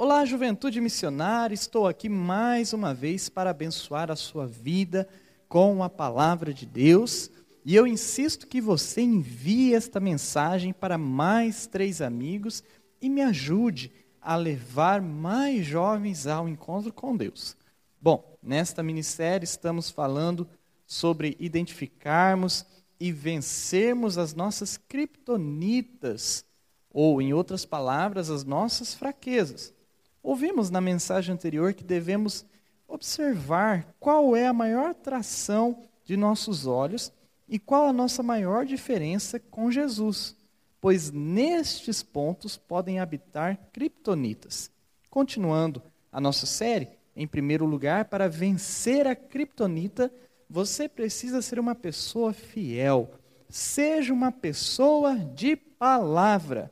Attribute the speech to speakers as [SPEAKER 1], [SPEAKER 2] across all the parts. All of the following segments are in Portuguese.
[SPEAKER 1] Olá, juventude missionária, estou aqui mais uma vez para abençoar a sua vida com a palavra de Deus. E eu insisto que você envie esta mensagem para mais três amigos e me ajude a levar mais jovens ao encontro com Deus. Bom, nesta minissérie estamos falando sobre identificarmos e vencermos as nossas criptonitas, ou, em outras palavras, as nossas fraquezas. Ouvimos na mensagem anterior que devemos observar qual é a maior atração de nossos olhos e qual a nossa maior diferença com Jesus, pois nestes pontos podem habitar criptonitas. Continuando a nossa série, em primeiro lugar, para vencer a criptonita, você precisa ser uma pessoa fiel. Seja uma pessoa de palavra.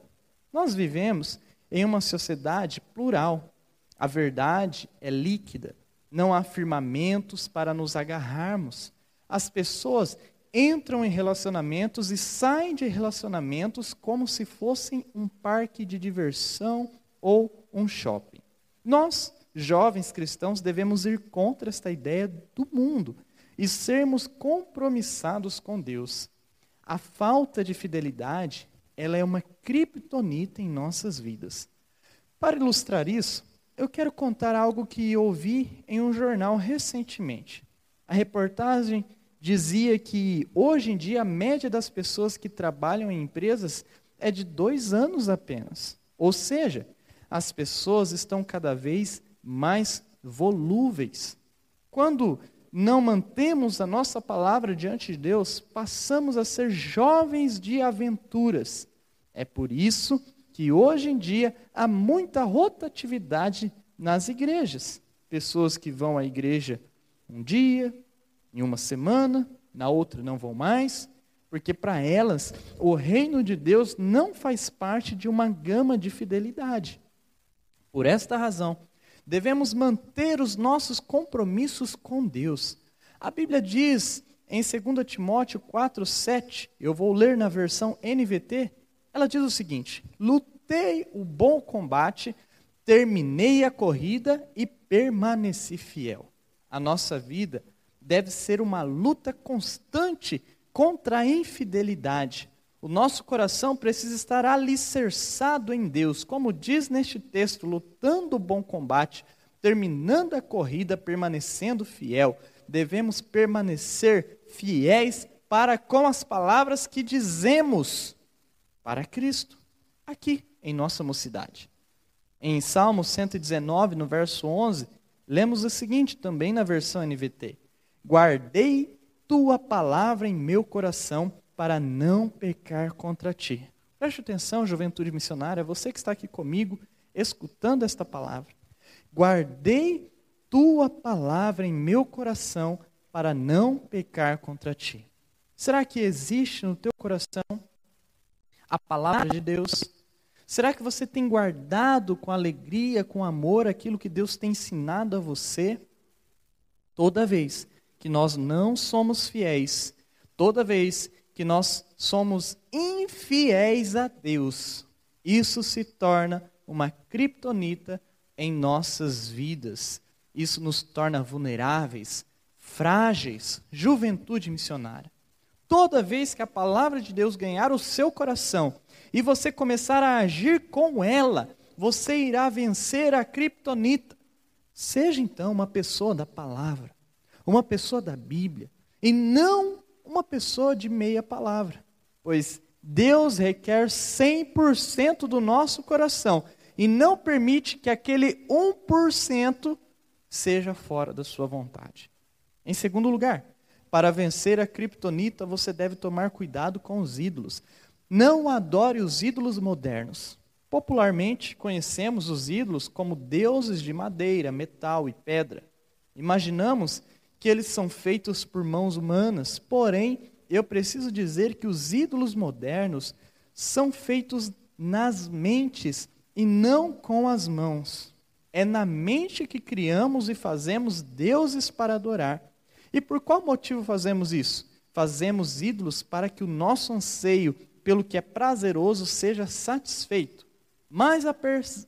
[SPEAKER 1] Nós vivemos em uma sociedade plural. A verdade é líquida, não há firmamentos para nos agarrarmos. As pessoas entram em relacionamentos e saem de relacionamentos como se fossem um parque de diversão ou um shopping. Nós, jovens cristãos, devemos ir contra esta ideia do mundo e sermos compromissados com Deus. A falta de fidelidade ela é uma criptonita em nossas vidas. Para ilustrar isso, eu quero contar algo que ouvi em um jornal recentemente. A reportagem dizia que hoje em dia a média das pessoas que trabalham em empresas é de dois anos apenas. Ou seja, as pessoas estão cada vez mais volúveis. Quando não mantemos a nossa palavra diante de Deus, passamos a ser jovens de aventuras. É por isso que hoje em dia há muita rotatividade nas igrejas. Pessoas que vão à igreja um dia, em uma semana, na outra não vão mais, porque para elas o reino de Deus não faz parte de uma gama de fidelidade. Por esta razão, devemos manter os nossos compromissos com Deus. A Bíblia diz em 2 Timóteo 4, 7, eu vou ler na versão NVT, ela diz o seguinte: Lutei o bom combate, terminei a corrida e permaneci fiel. A nossa vida deve ser uma luta constante contra a infidelidade. O nosso coração precisa estar alicerçado em Deus, como diz neste texto, lutando o bom combate, terminando a corrida, permanecendo fiel. Devemos permanecer fiéis para com as palavras que dizemos para Cristo, aqui em nossa mocidade. Em Salmo 119, no verso 11, lemos o seguinte, também na versão NVT: Guardei tua palavra em meu coração para não pecar contra ti. Preste atenção, juventude missionária, você que está aqui comigo, escutando esta palavra. Guardei tua palavra em meu coração para não pecar contra ti. Será que existe no teu coração a palavra de Deus? Será que você tem guardado com alegria, com amor, aquilo que Deus tem ensinado a você? Toda vez que nós não somos fiéis, toda vez que nós somos infiéis a Deus, isso se torna uma criptonita em nossas vidas. Isso nos torna vulneráveis, frágeis, juventude missionária. Toda vez que a palavra de Deus ganhar o seu coração e você começar a agir com ela, você irá vencer a criptonita. Seja então uma pessoa da palavra, uma pessoa da Bíblia, e não uma pessoa de meia palavra, pois Deus requer 100% do nosso coração e não permite que aquele 1% seja fora da sua vontade. Em segundo lugar, para vencer a criptonita, você deve tomar cuidado com os ídolos. Não adore os ídolos modernos. Popularmente conhecemos os ídolos como deuses de madeira, metal e pedra. Imaginamos que eles são feitos por mãos humanas, porém, eu preciso dizer que os ídolos modernos são feitos nas mentes e não com as mãos. É na mente que criamos e fazemos deuses para adorar. E por qual motivo fazemos isso? Fazemos ídolos para que o nosso anseio pelo que é prazeroso seja satisfeito. Mas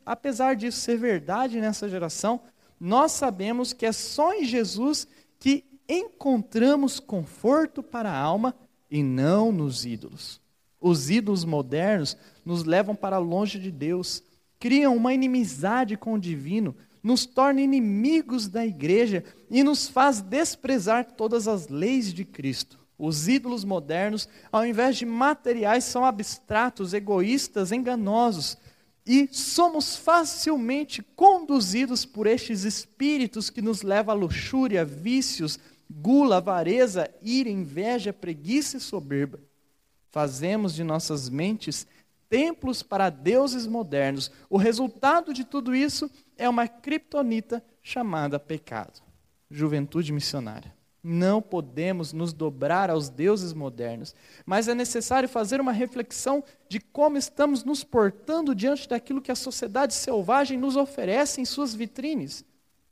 [SPEAKER 1] apesar disso ser verdade nessa geração, nós sabemos que é só em Jesus que encontramos conforto para a alma e não nos ídolos. Os ídolos modernos nos levam para longe de Deus, criam uma inimizade com o divino, nos tornam inimigos da igreja e nos faz desprezar todas as leis de Cristo. Os ídolos modernos, ao invés de materiais, são abstratos, egoístas, enganosos. E somos facilmente conduzidos por estes espíritos que nos levam à luxúria, vícios, gula, avareza, ira, inveja, preguiça e soberba. Fazemos de nossas mentes templos para deuses modernos. O resultado de tudo isso é uma criptonita chamada pecado. Juventude missionária. Não podemos nos dobrar aos deuses modernos, mas é necessário fazer uma reflexão de como estamos nos portando diante daquilo que a sociedade selvagem nos oferece em suas vitrines.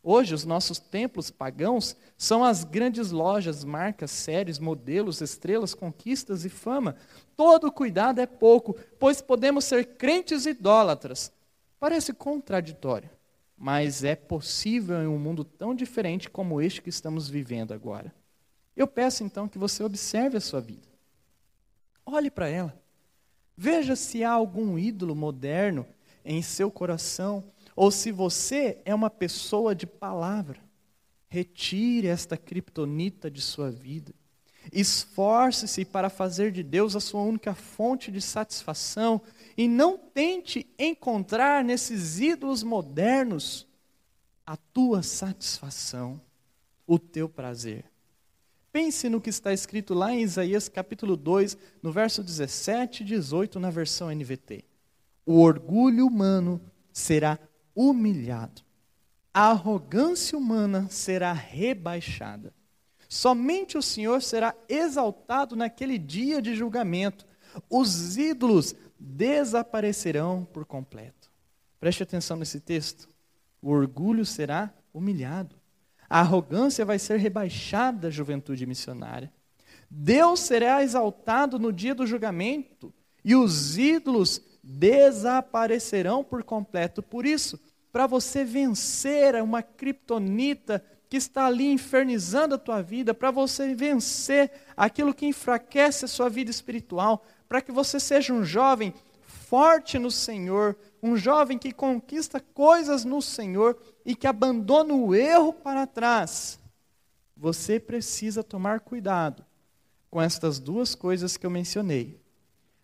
[SPEAKER 1] Hoje, os nossos templos pagãos são as grandes lojas, marcas, séries, modelos, estrelas, conquistas e fama. Todo cuidado é pouco, pois podemos ser crentes idólatras. Parece contraditório, mas é possível em um mundo tão diferente como este que estamos vivendo agora. Eu peço então que você observe a sua vida. Olhe para ela. Veja se há algum ídolo moderno em seu coração ou se você é uma pessoa de palavra, retire esta criptonita de sua vida. Esforce-se para fazer de Deus a sua única fonte de satisfação e não tente encontrar nesses ídolos modernos a tua satisfação, o teu prazer. Pense no que está escrito lá em Isaías capítulo 2, no verso 17 e 18, na versão NVT. O orgulho humano será humilhado. A arrogância humana será rebaixada. Somente o Senhor será exaltado naquele dia de julgamento. Os ídolos desaparecerão por completo. Preste atenção nesse texto. O orgulho será humilhado. A arrogância vai ser rebaixada, juventude missionária. Deus será exaltado no dia do julgamento e os ídolos desaparecerão por completo. Por isso, para você vencer uma criptonita que está ali infernizando a tua vida, para você vencer aquilo que enfraquece a sua vida espiritual, para que você seja um jovem forte no Senhor, um jovem que conquista coisas no Senhor e que abandona o erro para trás. Você precisa tomar cuidado com estas duas coisas que eu mencionei.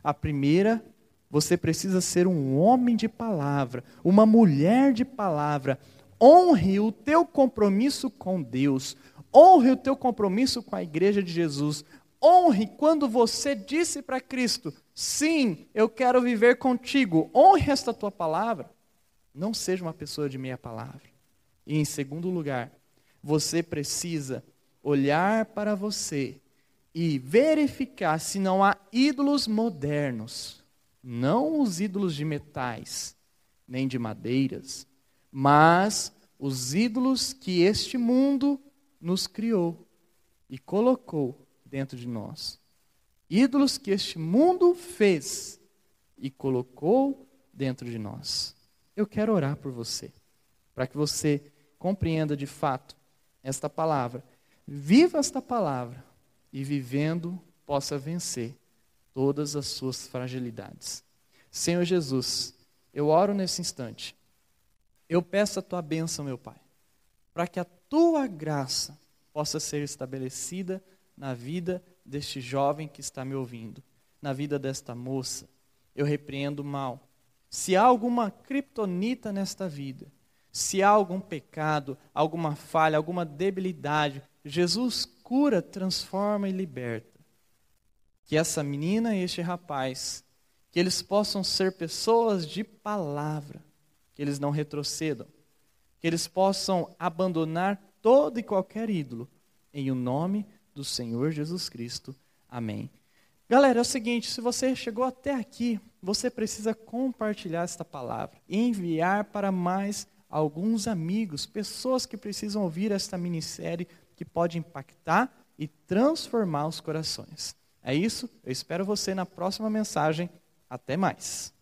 [SPEAKER 1] A primeira você precisa ser um homem de palavra, uma mulher de palavra. Honre o teu compromisso com Deus. Honre o teu compromisso com a igreja de Jesus. Honre quando você disse para Cristo: Sim, eu quero viver contigo. Honre esta tua palavra. Não seja uma pessoa de meia palavra. E em segundo lugar, você precisa olhar para você e verificar se não há ídolos modernos não os ídolos de metais, nem de madeiras, mas os ídolos que este mundo nos criou e colocou dentro de nós. Ídolos que este mundo fez e colocou dentro de nós. Eu quero orar por você, para que você compreenda de fato esta palavra. Viva esta palavra e vivendo possa vencer todas as suas fragilidades. Senhor Jesus, eu oro nesse instante. Eu peço a tua bênção, meu Pai, para que a tua graça possa ser estabelecida na vida deste jovem que está me ouvindo, na vida desta moça. Eu repreendo o mal. Se há alguma criptonita nesta vida, se há algum pecado, alguma falha, alguma debilidade, Jesus cura, transforma e liberta que essa menina e este rapaz, que eles possam ser pessoas de palavra, que eles não retrocedam, que eles possam abandonar todo e qualquer ídolo, em o nome do Senhor Jesus Cristo. Amém. Galera, é o seguinte: se você chegou até aqui, você precisa compartilhar esta palavra enviar para mais alguns amigos, pessoas que precisam ouvir esta minissérie que pode impactar e transformar os corações. É isso. Eu espero você na próxima mensagem. Até mais.